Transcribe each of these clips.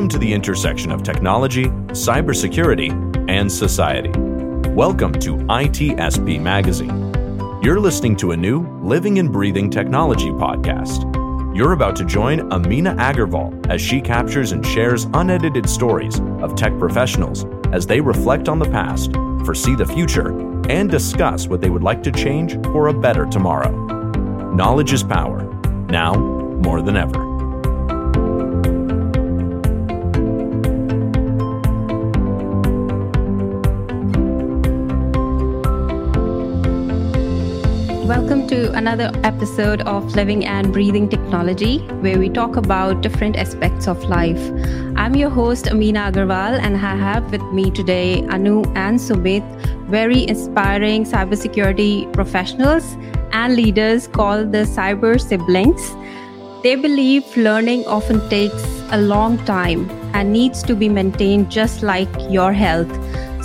Welcome to the intersection of technology, cybersecurity, and society. Welcome to ITSP Magazine. You're listening to a new Living and Breathing Technology podcast. You're about to join Amina Agarwal as she captures and shares unedited stories of tech professionals as they reflect on the past, foresee the future, and discuss what they would like to change for a better tomorrow. Knowledge is power, now more than ever. To another episode of Living and Breathing Technology, where we talk about different aspects of life. I'm your host, Amina Agarwal, and I have with me today Anu and Sumit, very inspiring cybersecurity professionals and leaders called the Cyber Siblings. They believe learning often takes a long time and needs to be maintained just like your health.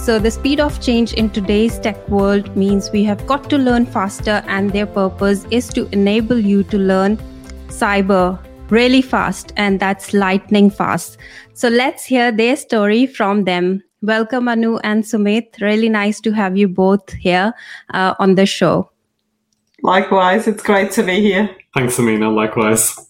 So, the speed of change in today's tech world means we have got to learn faster, and their purpose is to enable you to learn cyber really fast, and that's lightning fast. So, let's hear their story from them. Welcome, Anu and Sumit. Really nice to have you both here uh, on the show. Likewise, it's great to be here. Thanks, Amina. Likewise.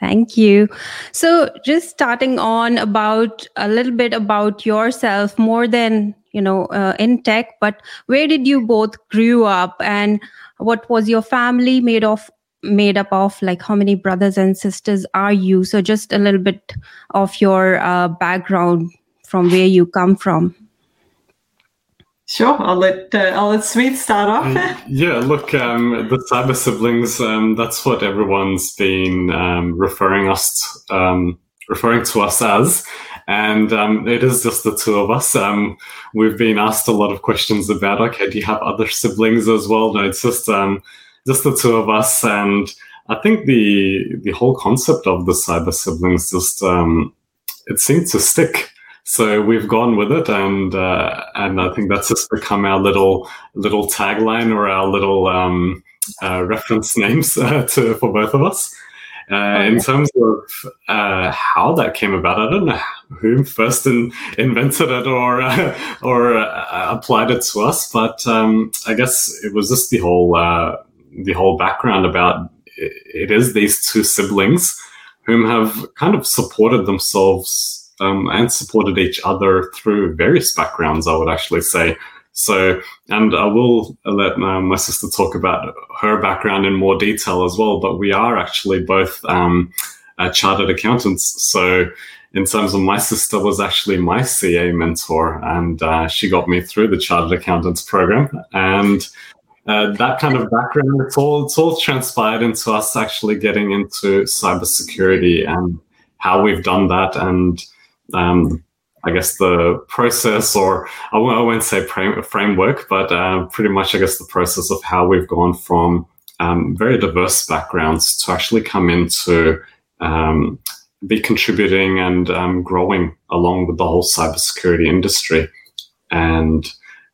Thank you. So, just starting on about a little bit about yourself, more than you know uh, in tech, but where did you both grew up, and what was your family made of? Made up of like how many brothers and sisters are you? So, just a little bit of your uh, background from where you come from. Sure, I'll let uh, I'll let Sumit start off. Uh, yeah, look, um, the cyber siblings. Um, that's what everyone's been um, referring us, um, referring to us as, and um, it is just the two of us. Um, we've been asked a lot of questions about, okay, do you have other siblings as well? No, it's just just the two of us, and I think the the whole concept of the cyber siblings just it seems to stick. So we've gone with it, and uh, and I think that's just become our little little tagline or our little um, uh, reference names uh, to for both of us. Uh, in terms of uh, how that came about, I don't know who first in, invented it or or uh, applied it to us, but um, I guess it was just the whole the whole background about it, it is these two siblings whom have kind of supported themselves um, and supported each other through various backgrounds, I would actually say. So, and I will let uh, my sister talk about her background in more detail as well, but we are actually both um, uh, chartered accountants. So, in terms of my sister was actually my CA mentor, and uh, she got me through the chartered accountants program. And uh, that kind of background, it's all it's all transpired into us actually getting into cybersecurity and how we've done that and um, I guess the process, or I won't say framework, but uh, pretty much, I guess, the process of how we've gone from um, very diverse backgrounds to actually come into um, be contributing and um, growing along with the whole cybersecurity industry. And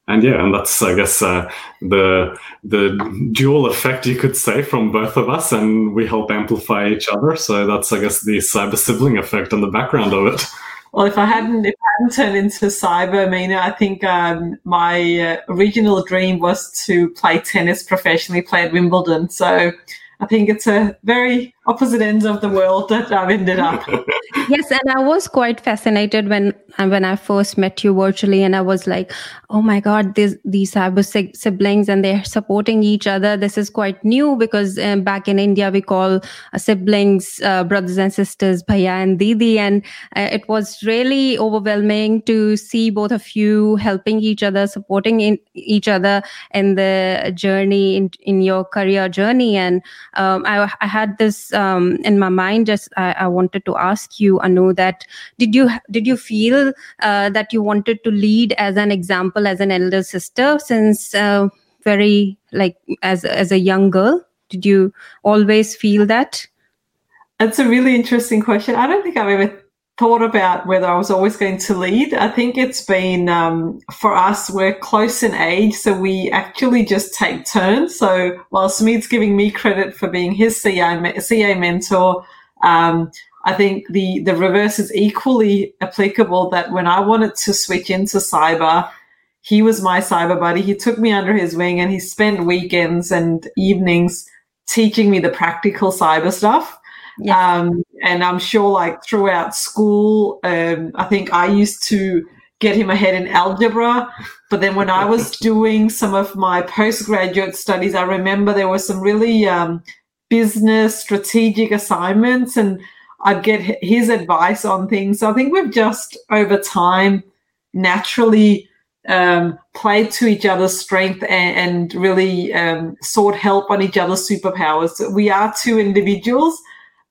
and yeah, and that's I guess uh, the the dual effect you could say from both of us, and we help amplify each other. So that's I guess the cyber sibling effect on the background of it. Well, if I hadn't, if I hadn't turned into cyber, I mean, I think um, my uh, original dream was to play tennis professionally, play at Wimbledon. So I think it's a very opposite ends of the world that I've ended up. yes, and I was quite fascinated when when I first met you virtually, and I was like, "Oh my God, these these cyber siblings, and they're supporting each other. This is quite new because um, back in India we call uh, siblings uh, brothers and sisters, bhaiya and didi, and uh, it was really overwhelming to see both of you helping each other, supporting in, each other in the journey in in your career journey. And um, I, I had this um, in my mind just I, I, wanted to ask you anu that did you did you feel uh, that you wanted to lead as an example as an elder sister since uh, very like as as a young girl? Did you always feel that? That's a really interesting question. I don't think i've ever thought about whether I was always going to lead. I think it's been um, for us, we're close in age, so we actually just take turns. So while Sumit's giving me credit for being his CA, CA mentor, um, I think the the reverse is equally applicable. That when I wanted to switch into cyber, he was my cyber buddy. He took me under his wing, and he spent weekends and evenings teaching me the practical cyber stuff. Um, and I'm sure, like throughout school, um, I think I used to get him ahead in algebra. But then when I was doing some of my postgraduate studies, I remember there were some really um, business strategic assignments, and I'd get his advice on things. So I think we've just over time naturally um, played to each other's strength and, and really um, sought help on each other's superpowers. We are two individuals,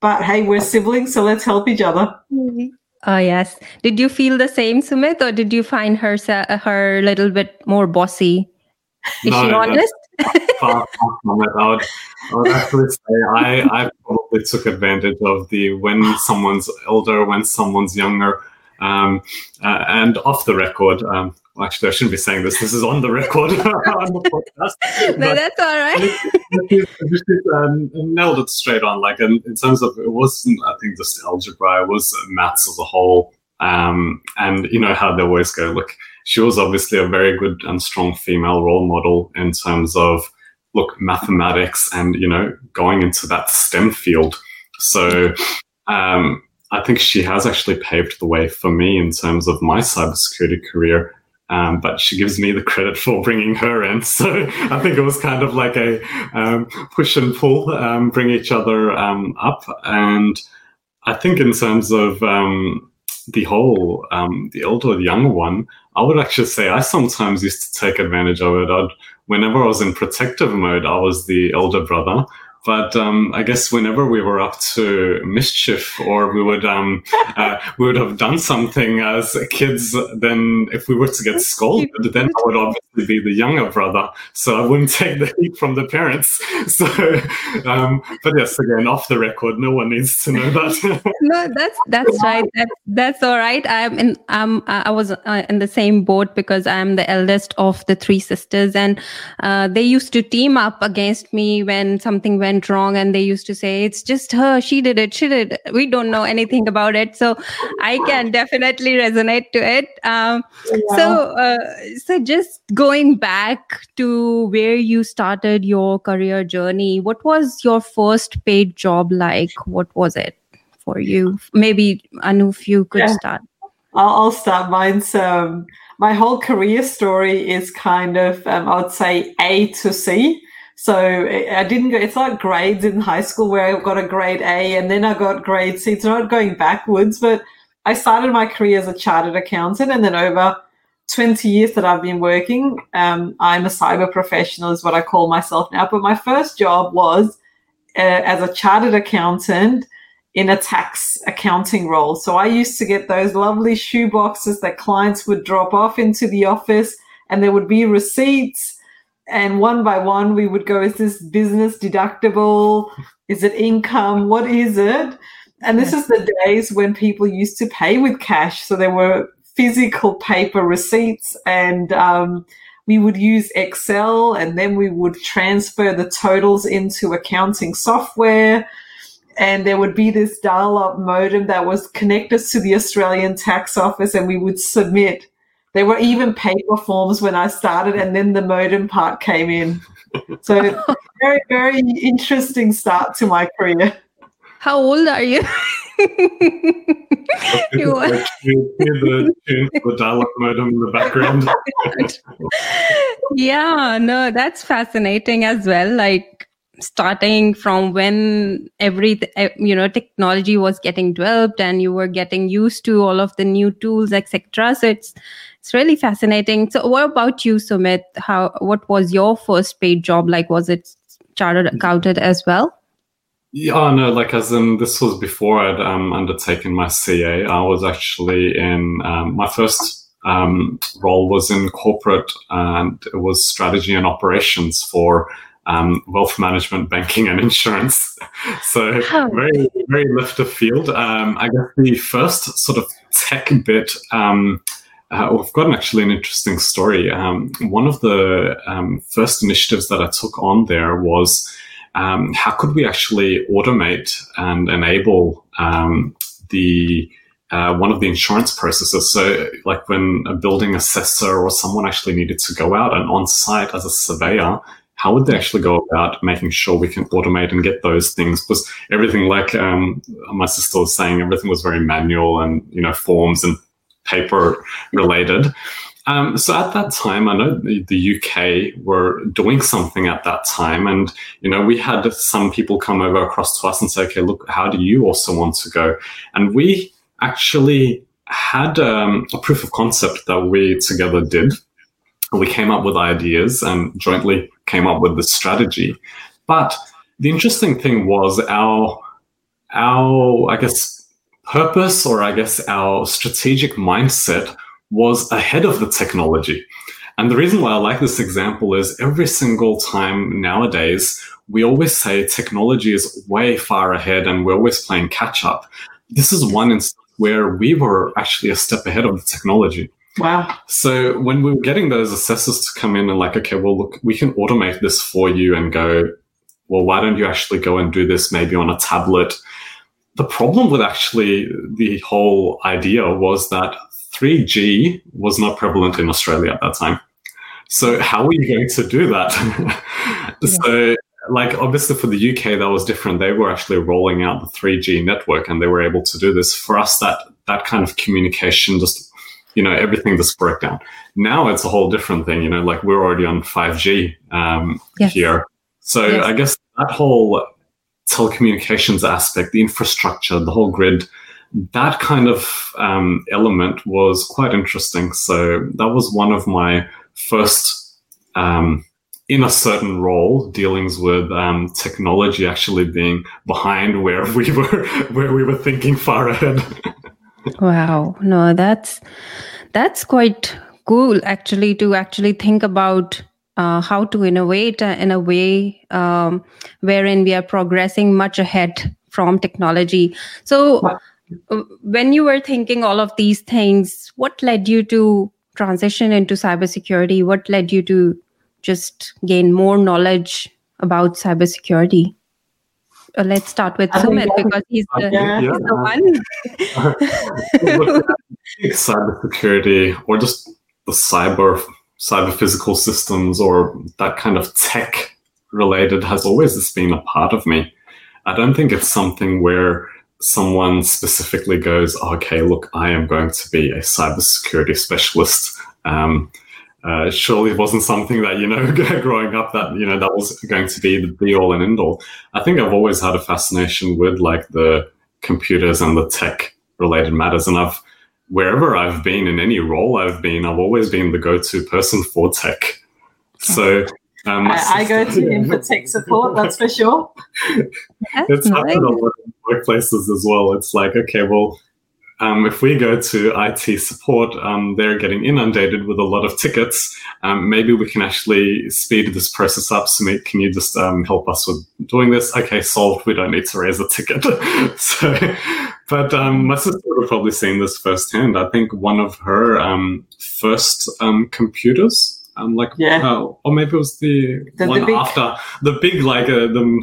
but hey, we're siblings, so let's help each other. Mm-hmm. Oh yes. Did you feel the same, Sumit, or did you find her her a little bit more bossy? Is no, she honest? far, from it. I would, I would actually say I, I probably took advantage of the when someone's older, when someone's younger, um, uh, and off the record. Um, well, actually, I shouldn't be saying this. This is on the record on the podcast. no, that's all right. um, nailed it straight on. Like in, in, terms of it wasn't, I think, just algebra. It was maths as a whole. Um, and you know how they always go. Look, she was obviously a very good and strong female role model in terms of look mathematics and you know going into that STEM field. So um, I think she has actually paved the way for me in terms of my cybersecurity career. Um, but she gives me the credit for bringing her in. So I think it was kind of like a um, push and pull, um, bring each other um, up. And I think in terms of um, the whole, um, the older the younger one, I would actually say I sometimes used to take advantage of it. I'd, whenever I was in protective mode, I was the elder brother. But um, I guess whenever we were up to mischief or we would um, uh, we would have done something as kids, then if we were to get scolded, then I would obviously be the younger brother, so I wouldn't take the heat from the parents. So, um, but yes, again, off the record, no one needs to know that. no, that's that's right. That's that's all right. I'm in. Um, I was uh, in the same boat because I'm the eldest of the three sisters, and uh, they used to team up against me when something went went wrong and they used to say it's just her. She did it. She did it. we don't know anything about it. So i can definitely resonate to it. Um, yeah. so uh, so just going back to where you started your career journey what was your first paid job like? What was it for you? Maybe anu if you could yeah. start. I'll, start mine. So um, my whole career story is kind of um, i would say a to c so I didn't go, it's like grades in high school where I got a grade A and then I got grade C. It's not going backwards, but I started my career as a chartered accountant and then over 20 years that I've been working, um, I'm a cyber professional is what I call myself now. But my first job was uh, as a chartered accountant in a tax accounting role. So I used to get those lovely shoe boxes that clients would drop off into the office and there would be receipts and one by one we would go is this business deductible? Is it income? What is it? And this is the days when people used to pay with cash. So there were physical paper receipts and um, we would use excel and then we would transfer the totals into accounting software. And there would be this dial-up modem that was connected to the australian tax office and we would submit there were even paper forms when I started, and then the modem part came in. So, very, very interesting start to my career. How old are you? you the, the dial-up modem in the background. yeah, no, that's fascinating as well. Like starting from when every you know technology was getting developed and you were getting used to all of the new tools etc so it's it's really fascinating. So, what about you, Sumit? How what was your first paid job like? Was it chartered accountant as well? Yeah, no, like as in this was before I'd um, undertaken my CA. I was actually in um, my first um, role was in corporate and it was strategy and operations for um, wealth management, banking, and insurance. so very, very left of field. Um, I guess the first sort of tech bit um, uh, we've got actually an interesting story. Um, one of the um, first initiatives that I took on there was um, how could we actually automate and enable um, the uh, one of the insurance processes. So, like when a building assessor or someone actually needed to go out and on site as a surveyor, how would they actually go about making sure we can automate and get those things? Because everything, like um, my sister was saying, everything was very manual and you know forms and paper related. Um, so at that time, I know the, the, UK were doing something at that time, and you know we had some people come over across to us and say, "Okay, look, how do you also want to go?" And we actually had um, a proof of concept that we together did. We came up with ideas and jointly came up with the strategy. But the interesting thing was our our I guess purpose or I guess our strategic mindset was ahead of the technology. And the reason why I like this example is every single time nowadays, we always say technology is way far ahead and we're always playing catch up. This is one instance where we were actually a step ahead of the technology. Wow. So when we were getting those assessors to come in and like, okay, well, look, we can automate this for you and go, well, why don't you actually go and do this maybe on a tablet? The problem with actually the whole idea was that 3G was not prevalent in Australia at that time. So how are you going to do that? yeah. So like obviously for the UK that was different. They were actually rolling out the 3G network and they were able to do this. For us that that kind of communication just you know everything just broke down. Now it's a whole different thing, you know, like we're already on 5G um, yes. here. So yes. I guess that whole telecommunications aspect, the infrastructure, the whole grid, that kind of um, element was quite interesting. So that was one of my first, um, in a certain role, dealings with um, technology actually being behind where we were, where we were thinking far ahead. wow, no, that's that's quite cool actually to actually think about uh, how to innovate uh, in a way um, wherein we are progressing much ahead from technology. So when you were thinking all of these things, what led you to transition into cybersecurity? What led you to just gain more knowledge about cybersecurity? Uh, let's start with Sumit because he's the, yeah. he's the one. cybersecurity or just the cyber cyber physical systems or that kind of tech related has always been a part of me. I don't think it's something where someone specifically goes, okay, look, I am going to be a cybersecurity specialist. Um, uh, surely it wasn't something that, you know, growing up that, you know, that was going to be the be all and end all. I think I've always had a fascination with like the computers and the tech related matters. And I've, wherever I've been in any role I've been, I've always been the go to person for tech. So, um, I, I, go to him for tech support, that's for sure. That's it's nice. happened a lot workplaces as well. It's like, okay, well, um, if we go to IT support, um, they're getting inundated with a lot of tickets. Um, maybe we can actually speed this process up. So, can you just um, help us with doing this? Okay, solved. We don't need to raise a ticket. so, but um, my sister would have probably seen this firsthand. I think one of her um, first computers. like yeah, uh, or maybe it was the, the one the big... after the big like uh, the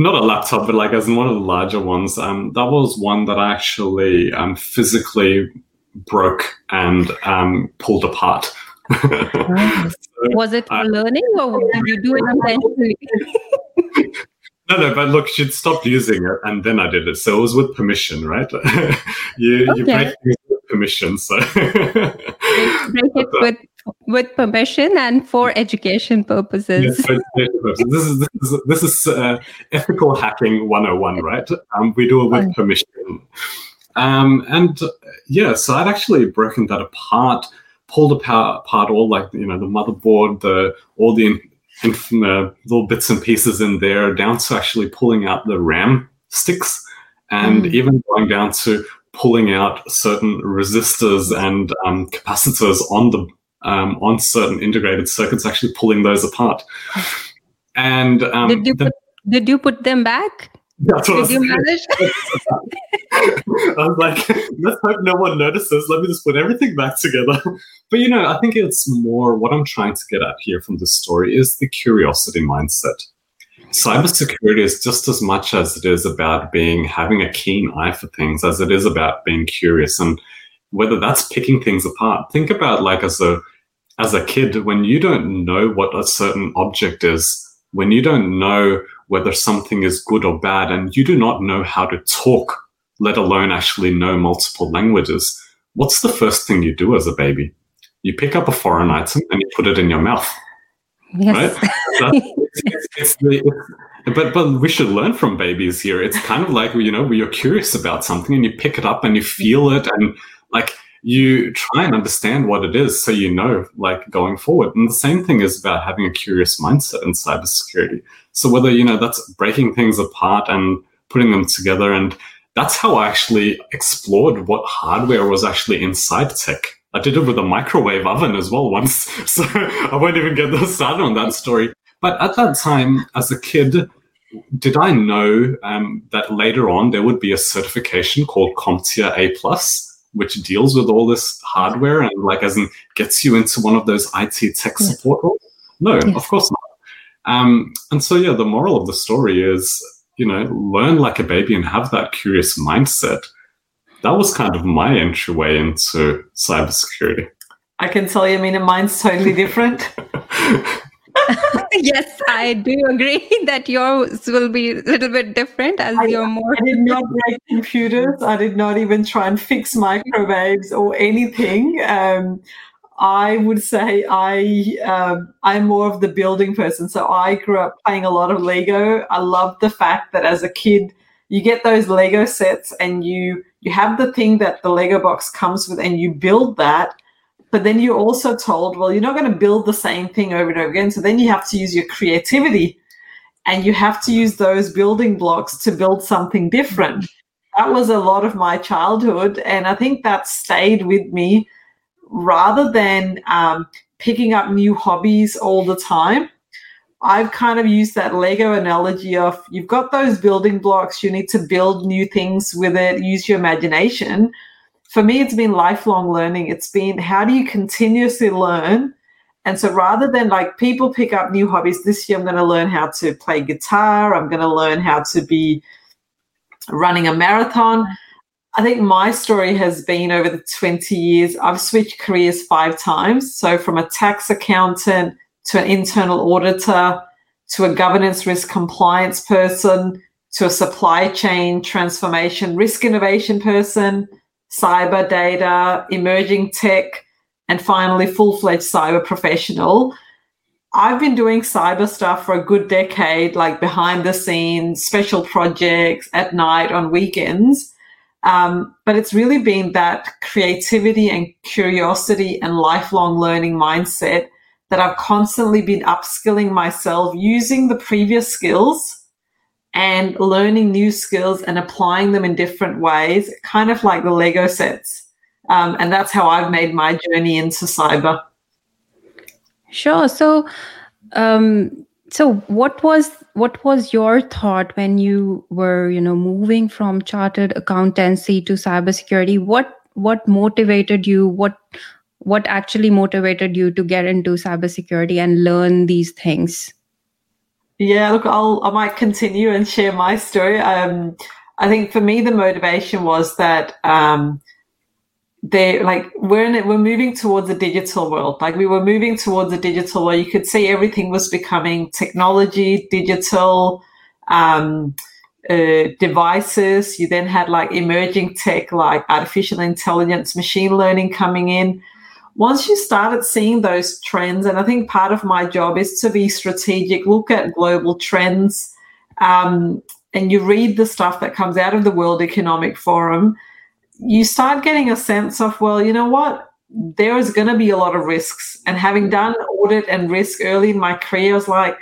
not a laptop, but like as in one of the larger ones. Um, that was one that I actually um, physically broke and um, pulled apart. so, was it for uh, learning or did you do it intentionally? no, no, but look, she'd stopped using it and then I did it. So it was with permission, right? you, okay. you break things with permission. So break it with with permission and for education purposes. Yes, this is this is, this is uh, ethical hacking 101, right? Um, we do it with permission. Um, and uh, yeah, so I'd actually broken that apart, pulled apart, apart all like you know the motherboard, the all the in, uh, little bits and pieces in there, down to actually pulling out the RAM sticks, and mm. even going down to pulling out certain resistors and um, capacitors on the um, on certain integrated circuits, actually pulling those apart. And um, did you put, did you put them back? That's what did you manage? I was like, let's hope no one notices. Let me just put everything back together. But you know, I think it's more what I'm trying to get at here from this story is the curiosity mindset. cybersecurity is just as much as it is about being having a keen eye for things as it is about being curious and whether that's picking things apart. Think about like as a as a kid when you don't know what a certain object is, when you don't know whether something is good or bad, and you do not know how to talk, let alone actually know multiple languages, what's the first thing you do as a baby? You pick up a foreign item and you put it in your mouth. Yes. Right? it's, it's, it's the, but but we should learn from babies here. It's kind of like you know, you're curious about something and you pick it up and you feel it and like you try and understand what it is so you know like going forward. And the same thing is about having a curious mindset in cybersecurity. So whether you know that's breaking things apart and putting them together and that's how i actually explored what hardware was actually inside tech. I did it with a microwave oven as well once so i won't even get started on that story. But at that time as a kid did i know um, that later on there would be a certification called comptia a plus which deals with all this hardware and like as in gets you into one of those IT tech support roles? No, yes. of course not. Um, and so yeah, the moral of the story is, you know, learn like a baby and have that curious mindset. That was kind of my entryway into cybersecurity. I can tell you, I mean, mine's totally different. yes, I do agree that yours will be a little bit different as I, you're more. I did not break computers. I did not even try and fix microwaves or anything. Um, I would say I um, I'm more of the building person. So I grew up playing a lot of Lego. I love the fact that as a kid you get those Lego sets and you you have the thing that the Lego box comes with and you build that but then you're also told, well, you're not going to build the same thing over and over again. So then you have to use your creativity and you have to use those building blocks to build something different. That was a lot of my childhood. And I think that stayed with me rather than um, picking up new hobbies all the time. I've kind of used that Lego analogy of you've got those building blocks, you need to build new things with it, use your imagination for me, it's been lifelong learning. It's been how do you continuously learn? And so rather than like people pick up new hobbies, this year I'm going to learn how to play guitar, I'm going to learn how to be running a marathon. I think my story has been over the 20 years, I've switched careers five times. So from a tax accountant to an internal auditor to a governance risk compliance person to a supply chain transformation risk innovation person cyber data, emerging tech, and finally full fledged cyber professional. I've been doing cyber stuff for a good decade, like behind the scenes, special projects at night on weekends. Um, but it's really been that creativity and curiosity and lifelong learning mindset that I've constantly been upskilling myself using the previous skills and learning new skills and applying them in different ways, kind of like the Lego sets. Um, and that's how I've made my journey into cyber. Sure. So, um, so what was what was your thought when you were, you know, moving from chartered accountancy to cybersecurity? What what motivated you? What what actually motivated you to get into cybersecurity and learn these things? Yeah, look, I'll I might continue and share my story. Um, I think for me the motivation was that um, they like we're in it, we're moving towards a digital world. Like we were moving towards a digital world. You could see everything was becoming technology, digital. Um, uh, devices. You then had like emerging tech like artificial intelligence, machine learning coming in once you started seeing those trends, and I think part of my job is to be strategic, look at global trends, um, and you read the stuff that comes out of the World Economic Forum, you start getting a sense of, well, you know what? There is going to be a lot of risks. And having done audit and risk early in my career, I was like,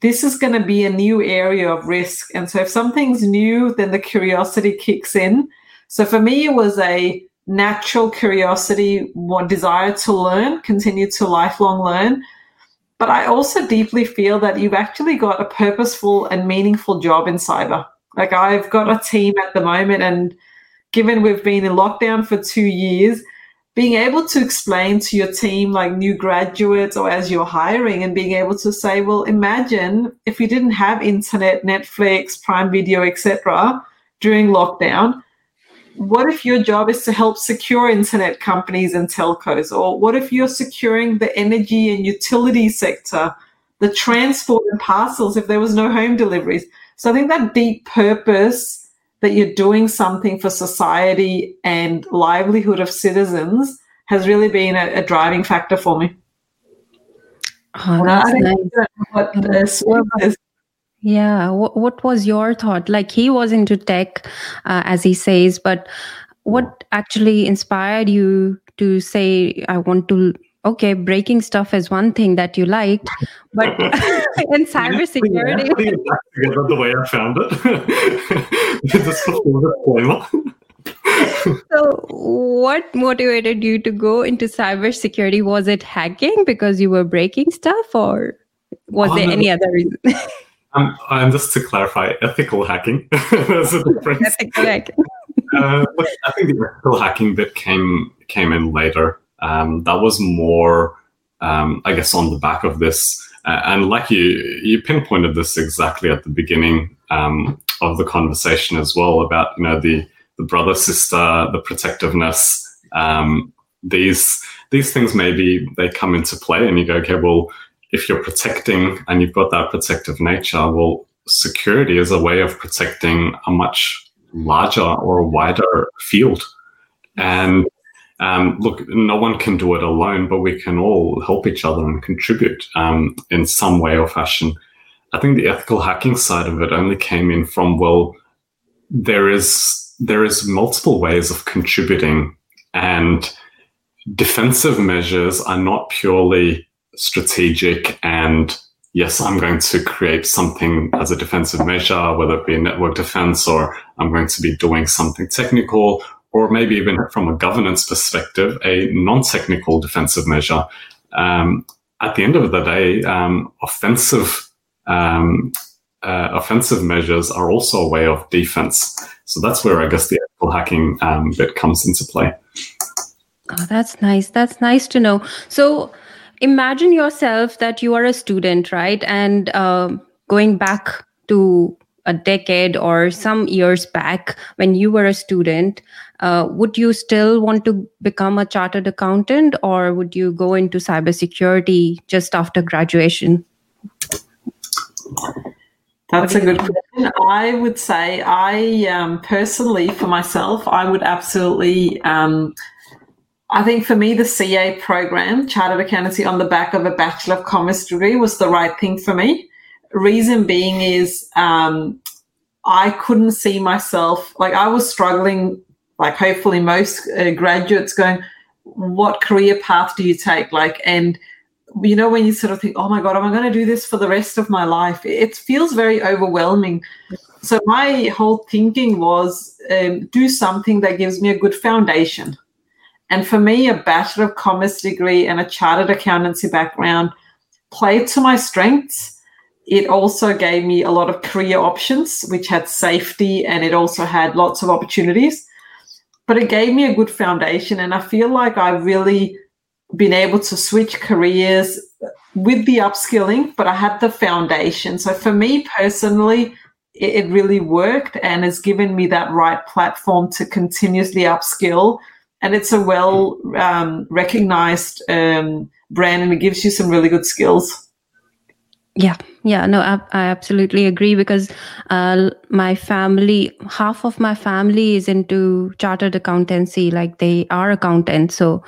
this is going to be a new area of risk. And so if something's new, then the curiosity kicks in. So for me, it was a natural curiosity, one desire to learn, continue to lifelong learn. But I also deeply feel that you've actually got a purposeful and meaningful job in cyber. Like I've got a team at the moment, and given we've been in lockdown for two years, being able to explain to your team, like new graduates or as you're hiring, and being able to say, well, imagine if you didn't have internet, Netflix, Prime Video, etc., during lockdown. What if your job is to help secure internet companies and telcos? Or what if you're securing the energy and utility sector, the transport and parcels if there was no home deliveries? So I think that deep purpose that you're doing something for society and livelihood of citizens has really been a, a driving factor for me. Oh, that's nice. What yeah. What, what was your thought? Like he was into tech, uh, as he says, but what actually inspired you to say, I want to okay, breaking stuff is one thing that you liked, but in cybersecurity, yeah, the way I found it. So, what motivated you to go into cybersecurity? Was it hacking because you were breaking stuff, or was oh, there no. any other reason? Um, and just to clarify, ethical hacking. There's a difference. Ethical hacking. uh, I think the ethical hacking bit came came in later. Um, that was more, um, I guess, on the back of this. Uh, and like you, you pinpointed this exactly at the beginning um, of the conversation as well about you know the the brother sister, the protectiveness. Um, these these things maybe they come into play, and you go, okay, well, if you're protecting and you've got that protective nature, well, security is a way of protecting a much larger or wider field. And um, look, no one can do it alone, but we can all help each other and contribute um, in some way or fashion. I think the ethical hacking side of it only came in from well, there is there is multiple ways of contributing, and defensive measures are not purely strategic and yes, I'm going to create something as a defensive measure, whether it be network defense or I'm going to be doing something technical or maybe even from a governance perspective, a non-technical defensive measure. Um, at the end of the day, um, offensive um, uh, offensive measures are also a way of defense. So that's where I guess the ethical hacking um, bit comes into play. Oh, that's nice. That's nice to know. So imagine yourself that you are a student, right? And uh, going back to a decade or some years back when you were a student, uh, would you still want to become a chartered accountant or would you go into cybersecurity just after graduation? That's a good question. I would say I um, personally, for myself, I would absolutely. Um, I think for me, the CA program, Chartered Accountancy, on the back of a Bachelor of Commerce degree was the right thing for me. Reason being is um, I couldn't see myself, like, I was struggling, like, hopefully, most uh, graduates going, What career path do you take? Like, and you know, when you sort of think, Oh my God, am I going to do this for the rest of my life? It feels very overwhelming. So, my whole thinking was um, do something that gives me a good foundation. And for me, a Bachelor of Commerce degree and a chartered accountancy background played to my strengths it also gave me a lot of career options, which had safety and it also had lots of opportunities. But it gave me a good foundation. And I feel like I've really been able to switch careers with the upskilling, but I had the foundation. So for me personally, it, really worked and has given me that right platform to continuously upskill. And it's a well um, recognized um, brand and it gives you some really good skills. Yeah, yeah, no, I, I absolutely agree because uh, my family, half of my family is into chartered accountancy, like they are accountants. So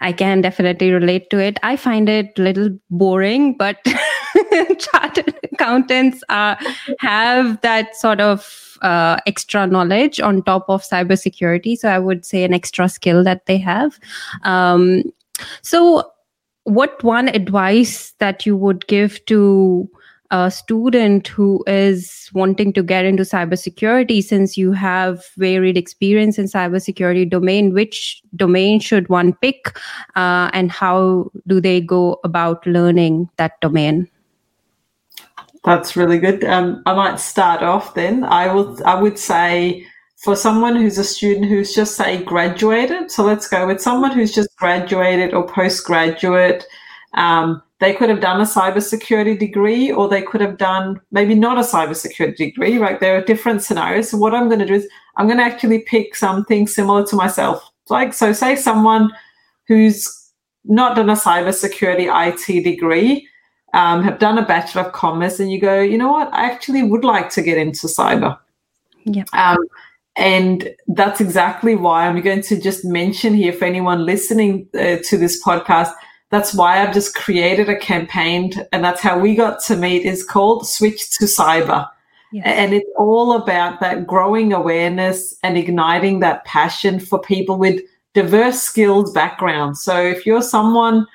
I can definitely relate to it. I find it a little boring, but chartered accountants uh, have that sort of uh, extra knowledge on top of cybersecurity. So I would say an extra skill that they have. Um, so what one advice that you would give to a student who is wanting to get into cybersecurity since you have varied experience in cybersecurity domain which domain should one pick uh, and how do they go about learning that domain that's really good um, i might start off then i would i would say for someone who's a student who's just say graduated. So let's go with someone who's just graduated or postgraduate. Um, they could have done a cybersecurity degree or they could have done maybe not a cybersecurity degree, right? There are different scenarios. So what I'm going to do is I'm going to actually pick something similar to myself. Like, so say someone who's not done a cybersecurity IT degree, um, have done a Bachelor of Commerce, and you go, you know what, I actually would like to get into cyber. Yeah. Um, and that's exactly why I'm going to just mention here for anyone listening uh, to this podcast. That's why I've just created a campaign, and that's how we got to meet. is called Switch to Cyber. Yes. And it's all about that growing awareness and igniting that passion for people with diverse skills backgrounds. So if you're someone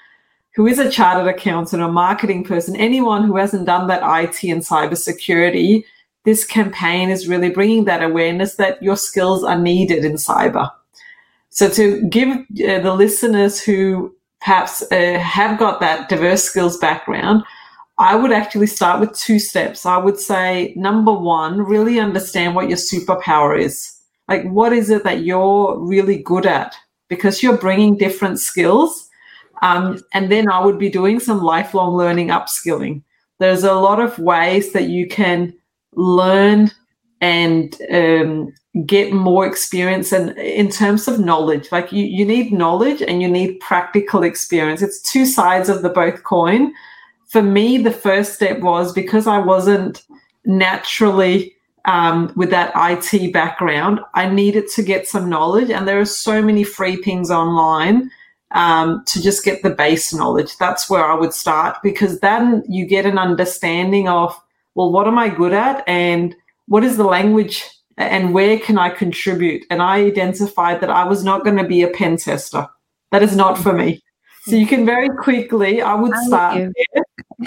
who is a chartered accountant or marketing person, anyone who hasn't done that IT and cybersecurity, this campaign is really bringing that awareness that your skills are needed in cyber. So to give uh, the listeners who perhaps uh, have got that diverse skills background, I would actually start with two steps. I would say, number one, really understand what your superpower is. Like, what is it that you're really good at? Because you're bringing different skills. Um, and then I would be doing some lifelong learning upskilling. There's a lot of ways that you can learn and um, get more experience and in terms of knowledge. Like you, you need knowledge and you need practical experience. It's two sides of the both coin. For me the first step was because i wasn't naturally um, with that it background i needed to get some knowledge. And there are so many free things online um, to just get the base knowledge that's where i would start because then you get an understanding of well, what am I good at? And what is the language and where can I contribute? And I identified that I was not going to be a pen tester. That is not for me. So you can very quickly, I would start there.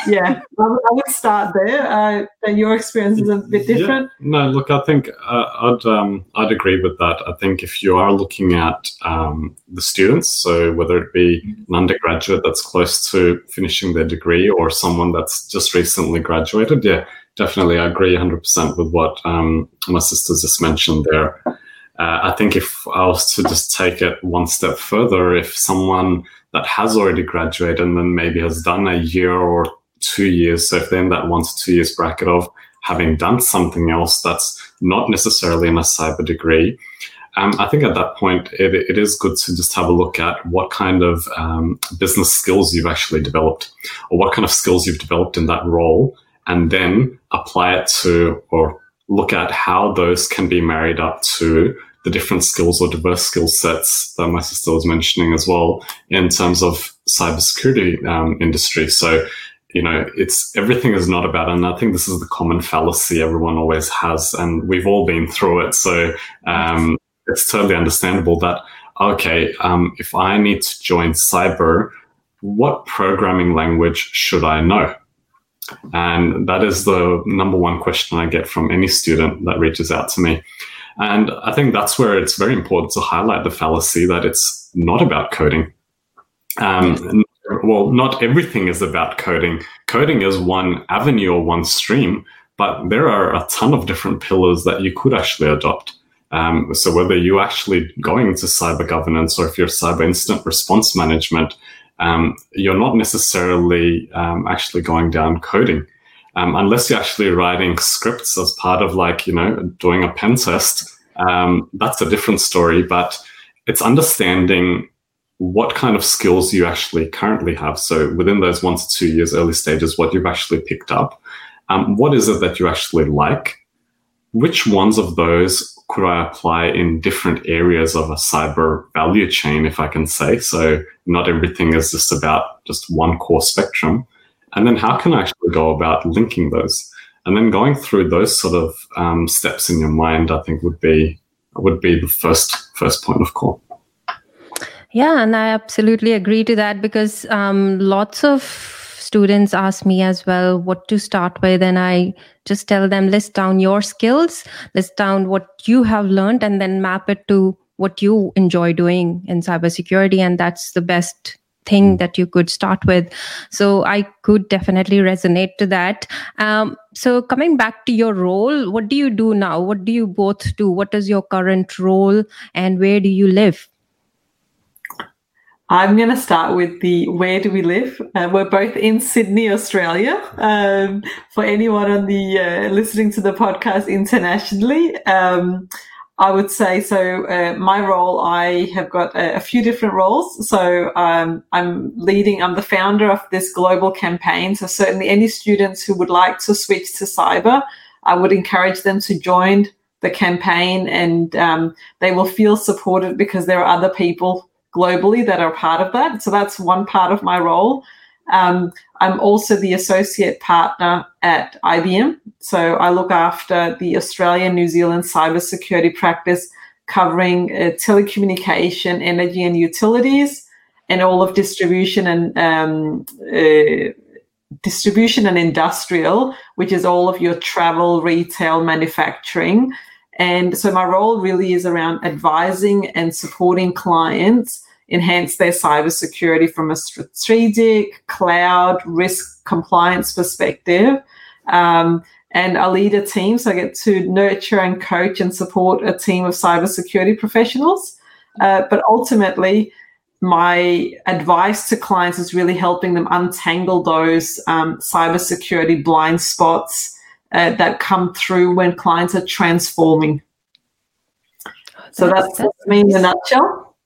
Yeah, I would, start there. Uh, your experience is a bit different. Yeah. No, look, I think uh, I'd um, I'd agree with that. I think if you are looking at um, the students, so whether it be an undergraduate that's close to finishing their degree or someone that's just recently graduated, yeah, definitely, I agree 100% with what um, my sisters just mentioned there. Uh, I think if I was to just take it one step further, if someone that has already graduated and then maybe has done a year or two years, so if they're in that one to two years bracket of having done something else that's not necessarily in a cyber degree, um, I think at that point it, it is good to just have a look at what kind of um, business skills you've actually developed or what kind of skills you've developed in that role and then apply it to or look at how those can be married up to the different skills or diverse skill sets that my sister was mentioning as well in terms of cybersecurity um, industry. So, you know, it's everything is not about, and I think this is the common fallacy everyone always has, and we've all been through it. So, um, it's totally understandable that, okay, um, if I need to join cyber, what programming language should I know? And that is the number one question I get from any student that reaches out to me. And I think that's where it's very important to highlight the fallacy that it's not about coding. Um, well, not everything is about coding. Coding is one avenue or one stream, but there are a ton of different pillars that you could actually adopt. Um, so whether you're actually going into cyber governance or if you're cyber incident response management, um, you're not necessarily um, actually going down coding. Um, unless you're actually writing scripts as part of like, you know, doing a pen test, um, that's a different story. But it's understanding what kind of skills you actually currently have. So within those one to two years early stages, what you've actually picked up. Um, what is it that you actually like? Which ones of those could I apply in different areas of a cyber value chain, if I can say? So not everything is just about just one core spectrum. And then how can I actually go about linking those? And then going through those sort of um, steps in your mind, I think would be would be the first first point of call. Yeah, and I absolutely agree to that because um, lots of students ask me as well what to start with and i just tell them list down your skills list down what you have learned and then map it to what you enjoy doing in cybersecurity and that's the best thing that you could start with. So I could definitely resonate to that. Um, so coming back to your role, what do you do now? What do you both do? What is your current role and where do you live? I'm going to start with the where do we live? Uh, we're both in Sydney, Australia. Um, for anyone on the uh, listening to the podcast internationally, um, I would say so. Uh, my role, I have got a, a few different roles. So um, I'm leading. I'm the founder of this global campaign. So certainly, any students who would like to switch to cyber, I would encourage them to join the campaign, and um, they will feel supported because there are other people globally that are part of that. So that's one part of my role. Um, I'm also the associate partner at IBM. So I look after the Australian New Zealand cybersecurity practice covering uh, telecommunication, energy and utilities, and all of distribution and um, uh, distribution and industrial, which is all of your travel, retail, manufacturing. And so my role really is around advising and supporting clients enhance their cybersecurity from a strategic, cloud, risk compliance perspective. Um, and I lead a team, so I get to nurture and coach and support a team of cybersecurity professionals. Uh, but ultimately, my advice to clients is really helping them untangle those um, cybersecurity blind spots uh, that come through when clients are transforming. So that's, that's me in a nutshell.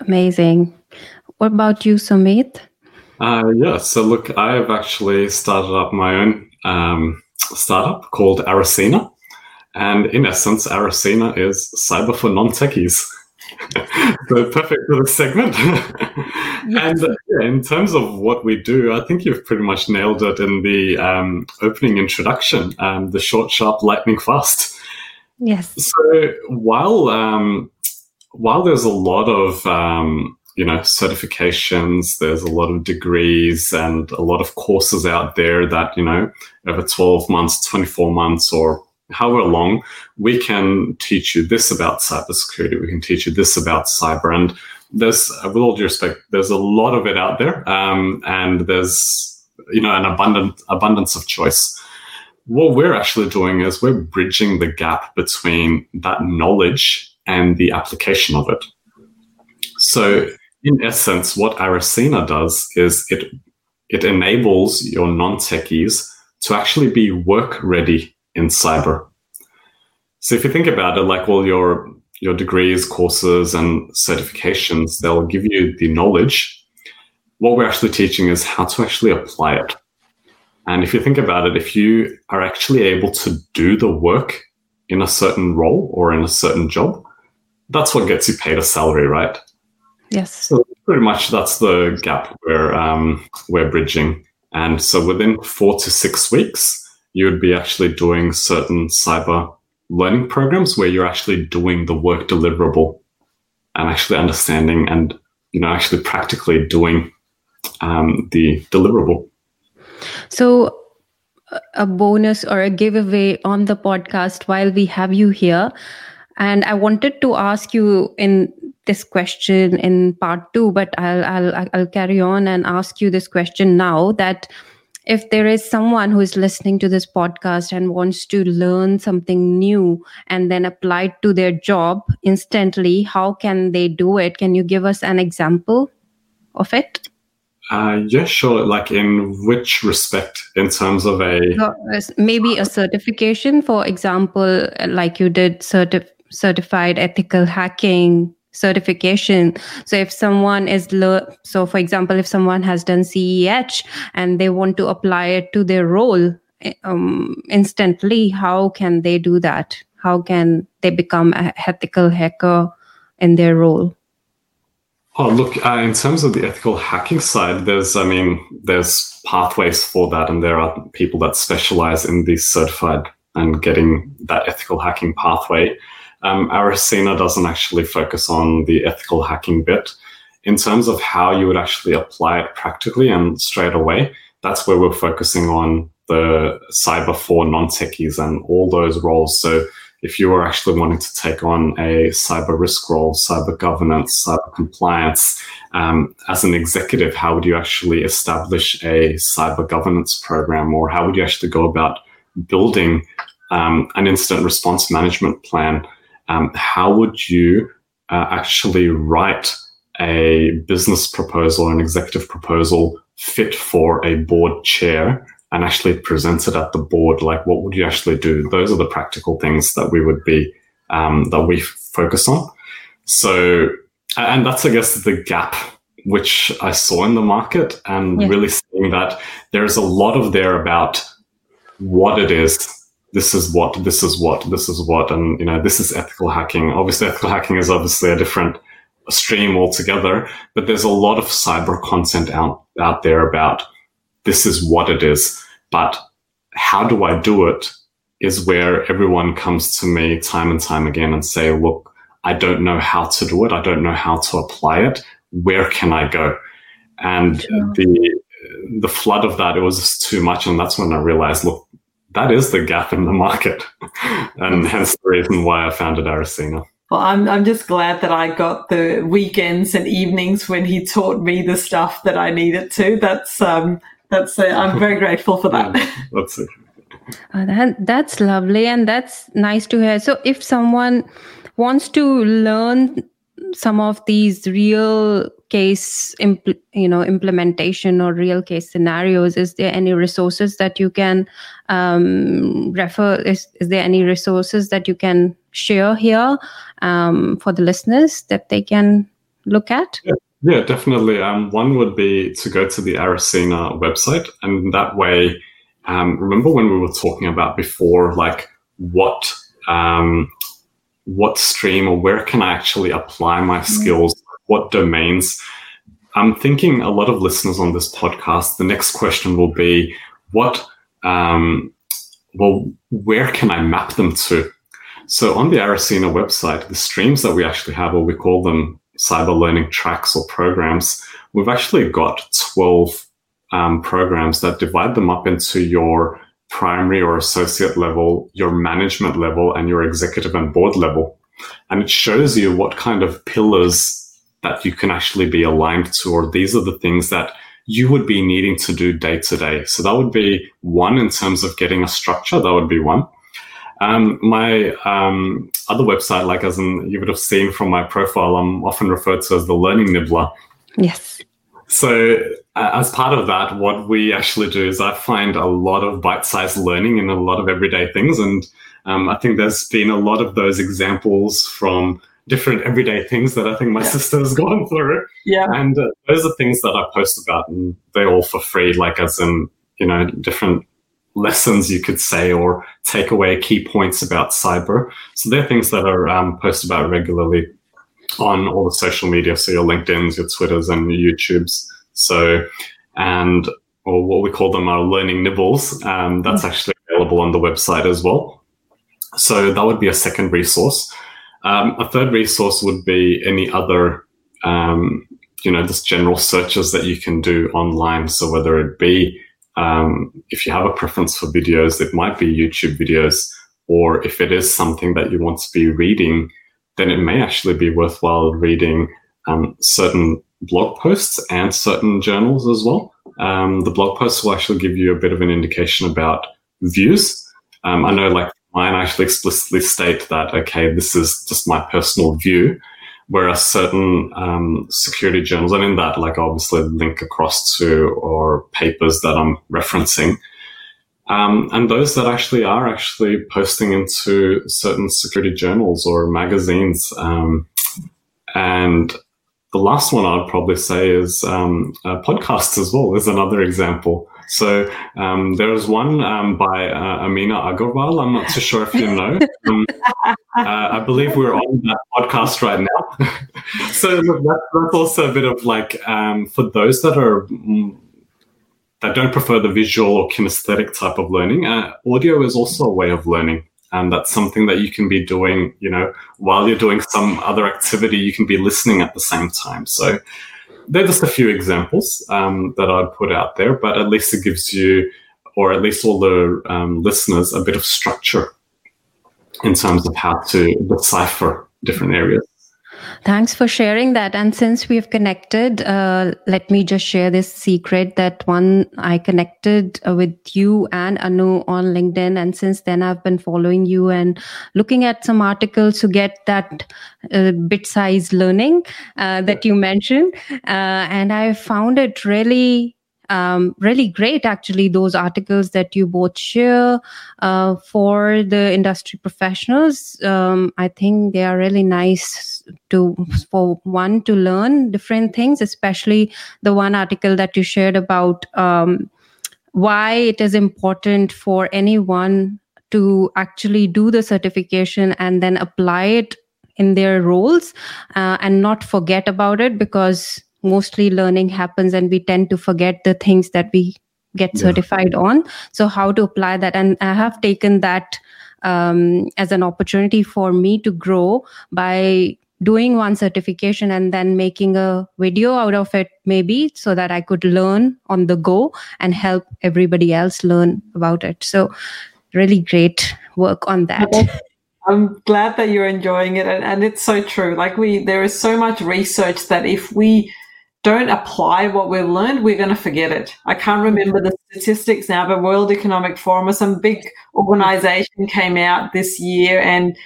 Amazing. What about you, Sumit? Uh, yeah, so look, I've actually started up my own um, startup called Aracena. And in essence, Aracena is cyber for non techies. So perfect for this segment. and uh, yeah, in terms of what we do, I think you've pretty much nailed it in the um, opening introduction um, the short, sharp, lightning fast. Yes. So while um, while there's a lot of um, you know certifications, there's a lot of degrees and a lot of courses out there that you know over 12 months, 24 months, or however long, we can teach you this about cybersecurity. We can teach you this about cyber, and there's with all due respect, there's a lot of it out there, um, and there's you know an abundant abundance of choice what we're actually doing is we're bridging the gap between that knowledge and the application of it. So, in essence, what Aracena does is it it enables your non-techies to actually be work ready in cyber. So if you think about it, like all your your degrees, courses, and certifications, they'll give you the knowledge. What we're actually teaching is how to actually apply it. And if you think about it, if you are actually able to do the work in a certain role or in a certain job, that's what gets you paid a salary, right? Yes. So pretty much that's the gap we're um, we're bridging. And so within four to six weeks, you would be actually doing certain cyber learning programs where you're actually doing the work deliverable and actually understanding and you know actually practically doing um, the deliverable. So a bonus or a giveaway on the podcast while we have you here and I wanted to ask you in this question in part two, but I'll, I'll, I'll carry on and ask you this question now that if there is someone who is listening to this podcast and wants to learn something new and then apply it to their job instantly, how can they do it? Can you give us an example of it? Uh, yeah, sure. Like in which respect, in terms of a maybe a certification, for example, like you did certif- certified ethical hacking certification. So if someone is lo- so for example if someone has done ceh and they want to apply it to their role um, instantly how can they do that? How can they become a ethical hacker in their role? Oh look uh, in terms of the ethical hacking side there's i mean there's pathways for that and there are people that specialize in the certified and getting that ethical hacking pathway um, Aracena doesn't actually focus on the ethical hacking bit. In terms of how you would actually apply it practically and straight away, that's where we're focusing on the cyber for non techies and all those roles. So if you were actually wanting to take on a cyber risk role, cyber governance, cyber compliance, um, as an executive, how would you actually establish a cyber governance program, or how would you actually go about building um, an incident response management plan? Um, how would you uh, actually write a business proposal or an executive proposal fit for a board chair and actually present it at the board? Like what would you actually do? Those are the practical things that we would be um, that we focus on. So and that's i guess the gap which i saw in the market and yeah. really seeing that there's a lot of there about what it is this is what this is what this is what and you know this is ethical hacking. Obviously ethical hacking is obviously a different stream altogether but there's a lot of cyber content out out there about this is what it is but how do i do it is where everyone comes to me time and time again and say look i don't know how to do it. I don't know how to apply it. Where can i go? And sure. the the flood of that it was just too much and that's when i realized look that is the gap in the market. and hence the reason why I founded Aracena. Well, I'm, I'm just glad that I got the weekends and evenings when he taught me the stuff that I needed to. That's, um, that's, uh, I'm very grateful for that. Yeah, that's it. Oh, that, that's lovely. And that's nice to hear. So if someone wants to learn some of these real case impl- you know implementation or real case scenarios is there any resources that you can um, refer is, is there any resources that you can share here um, for the listeners that they can look at? Yeah, yeah definitely. Um, one would be to go to the aracena website and that way um, remember when we were talking about before like what um, what stream or where can I actually apply my mm-hmm. skills? What domains? I'm thinking a lot of listeners on this podcast, the next question will be what, um, well, where can I map them to? So on the Aracena website, the streams that we actually have, or we call them cyber learning tracks or programs, we've actually got 12 um, programs that divide them up into your primary or associate level, your management level, and your executive and board level. And it shows you what kind of pillars that you can actually be aligned to, or these are the things that you would be needing to do day to day. So that would be one in terms of getting a structure. That would be one. Um, my um, other website, like as in you would have seen from my profile, I'm often referred to as the learning nibbler. Yes. So, uh, as part of that, what we actually do is I find a lot of bite sized learning in a lot of everyday things. And um, I think there's been a lot of those examples from different everyday things that I think my yeah. sister has gone through. Yeah. And uh, those are things that I post about, and they're all for free, like as in, you know, different lessons you could say or take away key points about cyber. So they're things that are um, posted about regularly on all the social media, so your LinkedIn's, your Twitters, and your YouTubes. So, and or what we call them are learning nibbles. Um, that's mm. actually available on the website as well. So that would be a second resource. Um, a third resource would be any other, um, you know, just general searches that you can do online. So whether it be um, if you have a preference for videos, it might be YouTube videos, or if it is something that you want to be reading, then it may actually be worthwhile reading um, certain blog posts and certain journals as well. Um, the blog posts will actually give you a bit of an indication about views. Um, I know, like mine, actually explicitly state that okay, this is just my personal view, whereas certain um, security journals, and in that, like obviously link across to or papers that I'm referencing, um, and those that actually are actually posting into certain security journals or magazines. Um, and the last one I'd probably say is um, podcasts as well is another example. So um, there was one um, by uh, Amina Agarwal. I'm not too sure if you know. Um, uh, I believe we're on that podcast right now. so that, that's also a bit of like um, for those that are that don't prefer the visual or kinesthetic type of learning, uh, audio is also a way of learning. And that's something that you can be doing, you know, while you're doing some other activity, you can be listening at the same time. So they're just a few examples um, that I'd put out there, but at least it gives you, or at least all the um, listeners, a bit of structure in terms of how to decipher different areas. Thanks for sharing that. And since we've connected, uh, let me just share this secret that one, I connected uh, with you and Anu on LinkedIn. And since then, I've been following you and looking at some articles to get that uh, bit sized learning uh, that you mentioned. Uh, and I found it really um, really great actually those articles that you both share uh, for the industry professionals um, i think they are really nice to for one to learn different things especially the one article that you shared about um, why it is important for anyone to actually do the certification and then apply it in their roles uh, and not forget about it because mostly learning happens and we tend to forget the things that we get yeah. certified on so how to apply that and i have taken that um, as an opportunity for me to grow by doing one certification and then making a video out of it maybe so that i could learn on the go and help everybody else learn about it so really great work on that I'm glad that you're enjoying it, and, and it's so true. Like we, there is so much research that if we don't apply what we've learned, we're going to forget it. I can't remember the statistics now, but World Economic Forum or some big organization came out this year. And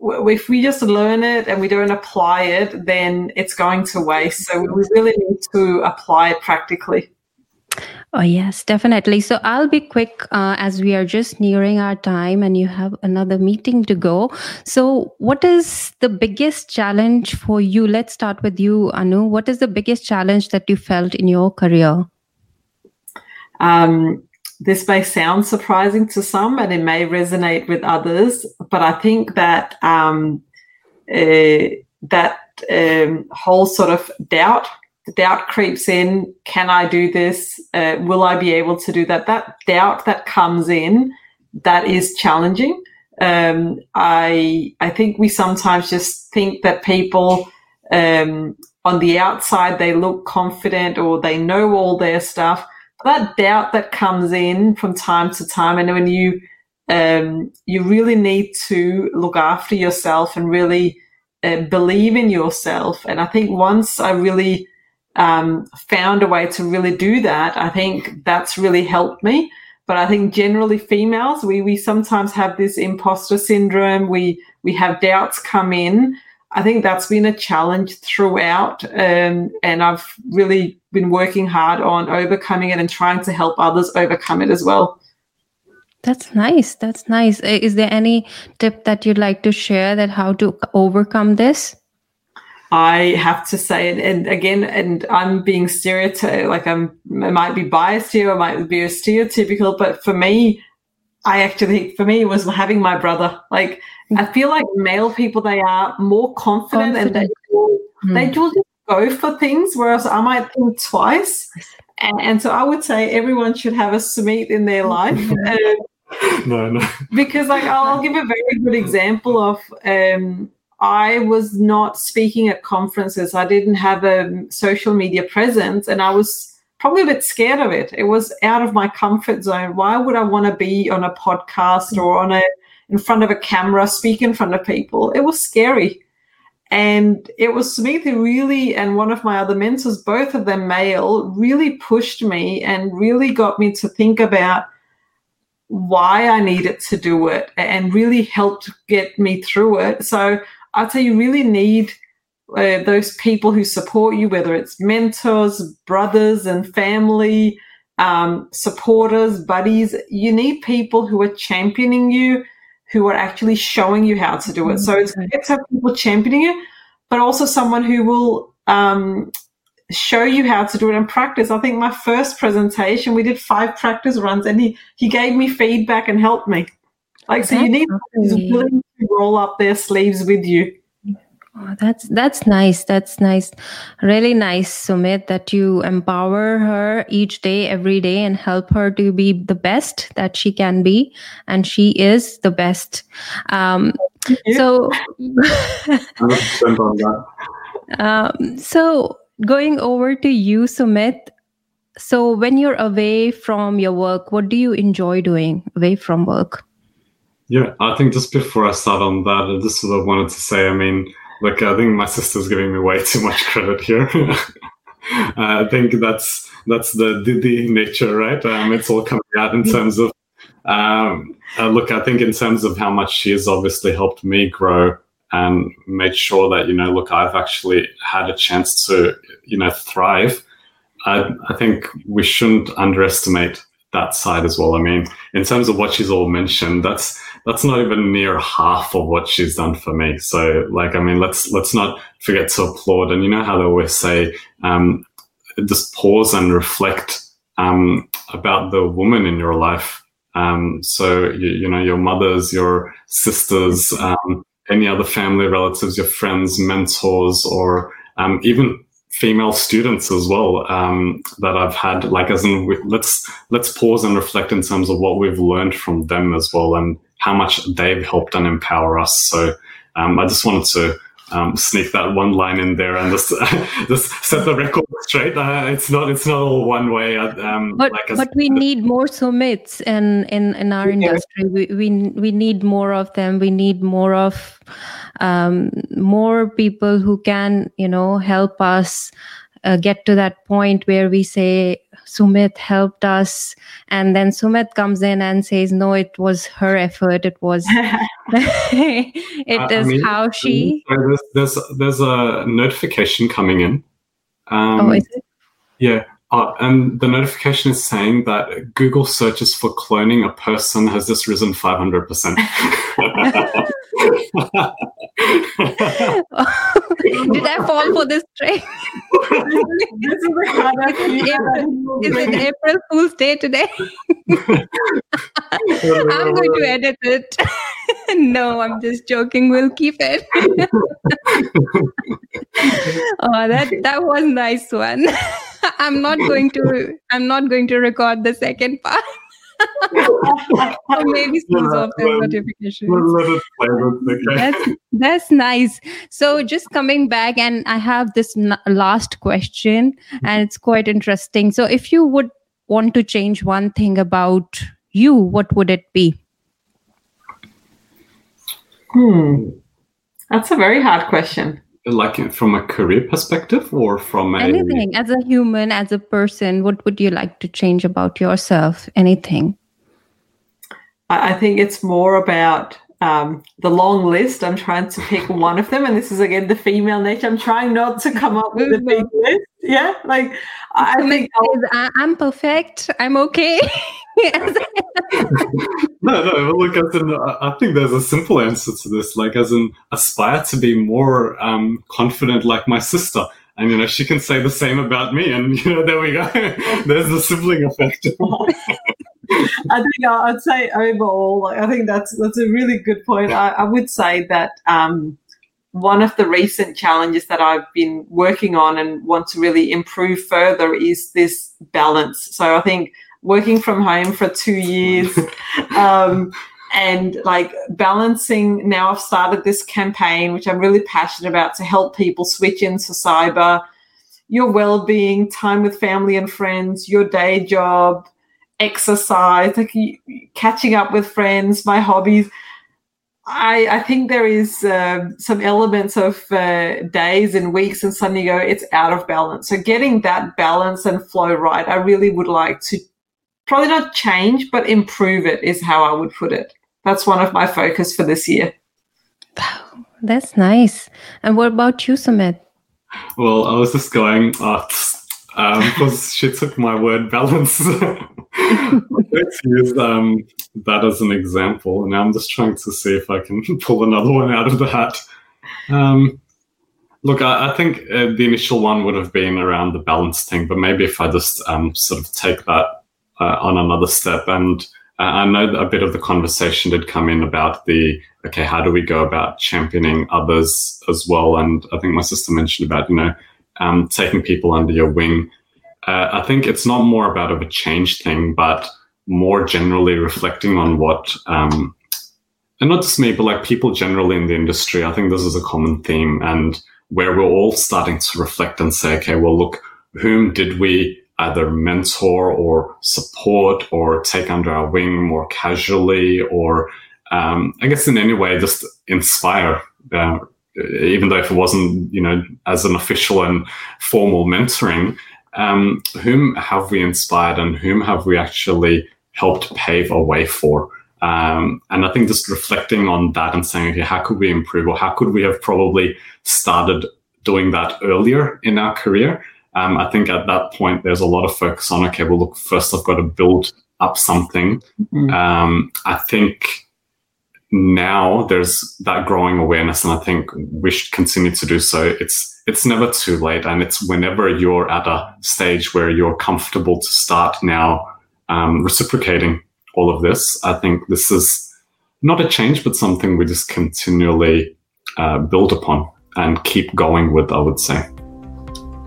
if we just learn it and we don't apply it, then it's going to waste. So we really need to apply it practically. Oh, yes, definitely. So I'll be quick uh, as we are just nearing our time and you have another meeting to go. So, what is the biggest challenge for you? Let's start with you, Anu. What is the biggest challenge that you felt in your career? Um, this may sound surprising to some and it may resonate with others, but I think that um, uh, that um, whole sort of doubt the doubt creeps in can i do this? Uh, will i be able to do that? That doubt that comes in that is challenging. Um, i i think we sometimes just think that people um, on the outside they look confident or they know all their stuff that doubt that comes in from time to time and when you um, you really need to look after yourself and really uh, believe in yourself and i think once i really um, found a way to really do that, I think that's really helped me. But I think generally females, we we sometimes have this imposter syndrome. We we have doubts come in. I think that's been a challenge throughout, um, and I've really been working hard on overcoming it and trying to help others overcome it as well. That's nice. That's nice. Is there any tip that you'd like to share that how to overcome this? I have to say, and, and again, and I'm being stereotypical, like I'm, I might be biased here, I might be a stereotypical, but for me, I actually, for me, was having my brother. Like, I feel like male people, they are more confident, confident. and they, mm. they just go for things, whereas I might think twice. And, and, so I would say everyone should have a Sumit in their life. no, no. Because, like, I'll, I'll give a very good example of, um, I was not speaking at conferences. I didn't have a social media presence, and I was probably a bit scared of it. It was out of my comfort zone. Why would I want to be on a podcast or on a in front of a camera, speak in front of people? It was scary. And it was Sumit who really, and one of my other mentors, both of them male, really pushed me and really got me to think about why I needed to do it and really helped get me through it. So I'd say you really need uh, those people who support you, whether it's mentors, brothers and family, um, supporters, buddies. You need people who are championing you, who are actually showing you how to do it. So it's good to have people championing you, but also someone who will um, show you how to do it in practice. I think my first presentation, we did five practice runs, and he he gave me feedback and helped me. Like, so you need who's willing to roll up their sleeves with you. Oh, that's that's nice. That's nice. Really nice, Sumit, that you empower her each day, every day, and help her to be the best that she can be, and she is the best. Um, so, um, so going over to you, Sumit. So, when you're away from your work, what do you enjoy doing away from work? Yeah, I think just before I start on that, I just sort of wanted to say, I mean, look, I think my sister's giving me way too much credit here. I think that's that's the the nature, right? Um, it's all coming out in terms of um, uh, look. I think in terms of how much she has obviously helped me grow and made sure that you know, look, I've actually had a chance to you know thrive. I, I think we shouldn't underestimate that side as well. I mean, in terms of what she's all mentioned, that's that's not even near half of what she's done for me. So, like, I mean, let's let's not forget to applaud. And you know how they always say, um, just pause and reflect um, about the woman in your life. Um, so, you, you, know, your mothers, your sisters, um, any other family relatives, your friends, mentors, or um, even female students as well um, that I've had. Like, as in, let's let's pause and reflect in terms of what we've learned from them as well, and how much they've helped and empower us. So um, I just wanted to um, sneak that one line in there and just just set the record straight. Uh, it's not it's not all one way. Uh, um, but like but we need more Sumits in in in our industry. We we we need more of them. We need more of um, more people who can you know help us uh, get to that point where we say Sumit helped us. And then Sumit comes in and says, no, it was her effort. It was, it uh, is I mean, how she. There's, there's, there's a notification coming in. Um, oh, is it? Yeah. Uh, and the notification is saying that Google searches for cloning a person has just risen 500%. Did I fall for this trick? this is, April, is it April Fool's Day today? I'm going to edit it. no, I'm just joking. We'll keep it. oh, that that was nice one. I'm not going to. I'm not going to record the second part or maybe snooze off the notifications. That's, that's nice. So just coming back, and I have this n- last question, and it's quite interesting. So if you would want to change one thing about you, what would it be? Hmm. That's a very hard question. Like from a career perspective or from a... anything as a human, as a person, what would you like to change about yourself? Anything? I think it's more about um, the long list. I'm trying to pick one of them, and this is again the female nature. I'm trying not to come up with a big list. Yeah, like I think I'm perfect. I'm okay. no, no. Look, as in, I think there's a simple answer to this. Like, as in, aspire to be more um, confident, like my sister. And you know, she can say the same about me, and you know, there we go. there's the sibling effect. I think I'd say overall, like, I think that's that's a really good point. I, I would say that um, one of the recent challenges that I've been working on and want to really improve further is this balance. So I think working from home for two years. um, and like balancing now i've started this campaign which i'm really passionate about to help people switch into cyber your well-being time with family and friends your day job exercise, like catching up with friends, my hobbies. I, I think there is uh, some elements of uh, days and weeks and suddenly go, it's out of balance. So getting that balance and flow right, I really would like to probably not change, but improve it is how I would put it. That's one of my focus for this year. Wow, that's nice. And what about you, Sumit? Well, I was just going, oh, um, because she took my word balance. Let's use um, that as an example. And I'm just trying to see if I can pull another one out of the hat. Um, look, I, I think uh, the initial one would have been around the balance thing, but maybe if I just um, sort of take that uh, on another step and uh, I know a bit of the conversation did come in about the okay, how do we go about championing others as well? And I think my sister mentioned about you know um, taking people under your wing. Uh, I think it's not more about of a change thing, but more generally reflecting on what, um, and not just me, but like people generally in the industry. I think this is a common theme, and where we're all starting to reflect and say, okay, well, look, whom did we either mentor or support or take under our wing more casually or um, I guess in any way, just inspire. Uh, even though if it wasn't, you know, as an official and formal mentoring, um, whom have we inspired and whom have we actually helped pave a way for? Um, and I think just reflecting on that and saying, okay, how could we improve or how could we have probably started doing that earlier in our career? Um, I think at that point, there's a lot of focus on, okay, well, look, first I've got to build up something. Mm-hmm. Um, I think now there's that growing awareness, and I think we should continue to do so. It's it's never too late, and it's whenever you're at a stage where you're comfortable to start now um, reciprocating all of this. I think this is not a change, but something we just continually uh, build upon and keep going with. I would say.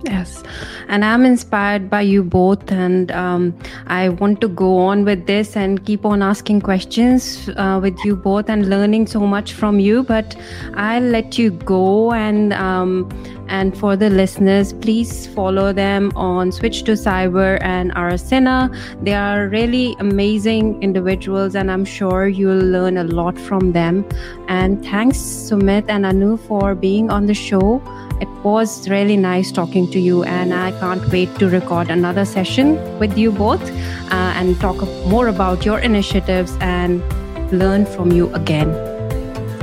Yes, and I'm inspired by you both, and um, I want to go on with this and keep on asking questions uh, with you both and learning so much from you. But I'll let you go, and um, and for the listeners, please follow them on Switch to Cyber and Arasena. They are really amazing individuals, and I'm sure you'll learn a lot from them. And thanks, Sumit and Anu, for being on the show. It was really nice talking to you, and I can't wait to record another session with you both uh, and talk more about your initiatives and learn from you again.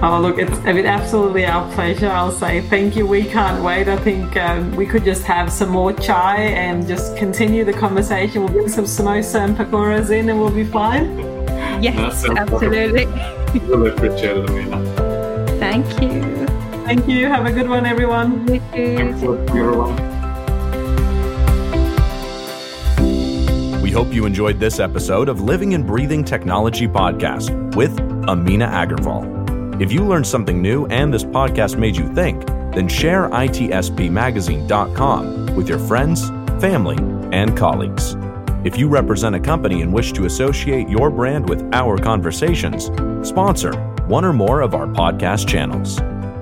Oh, look, it's I mean, absolutely our pleasure. I'll say thank you. We can't wait. I think um, we could just have some more chai and just continue the conversation. We'll bring some samosa and pakoras in and we'll be fine. Yes, absolutely. really appreciate it, Amina. Thank you. Thank you. Have a good one, everyone. You too. everyone. We hope you enjoyed this episode of Living and Breathing Technology Podcast with Amina Agarwal. If you learned something new and this podcast made you think, then share itspmagazine.com with your friends, family, and colleagues. If you represent a company and wish to associate your brand with our conversations, sponsor one or more of our podcast channels.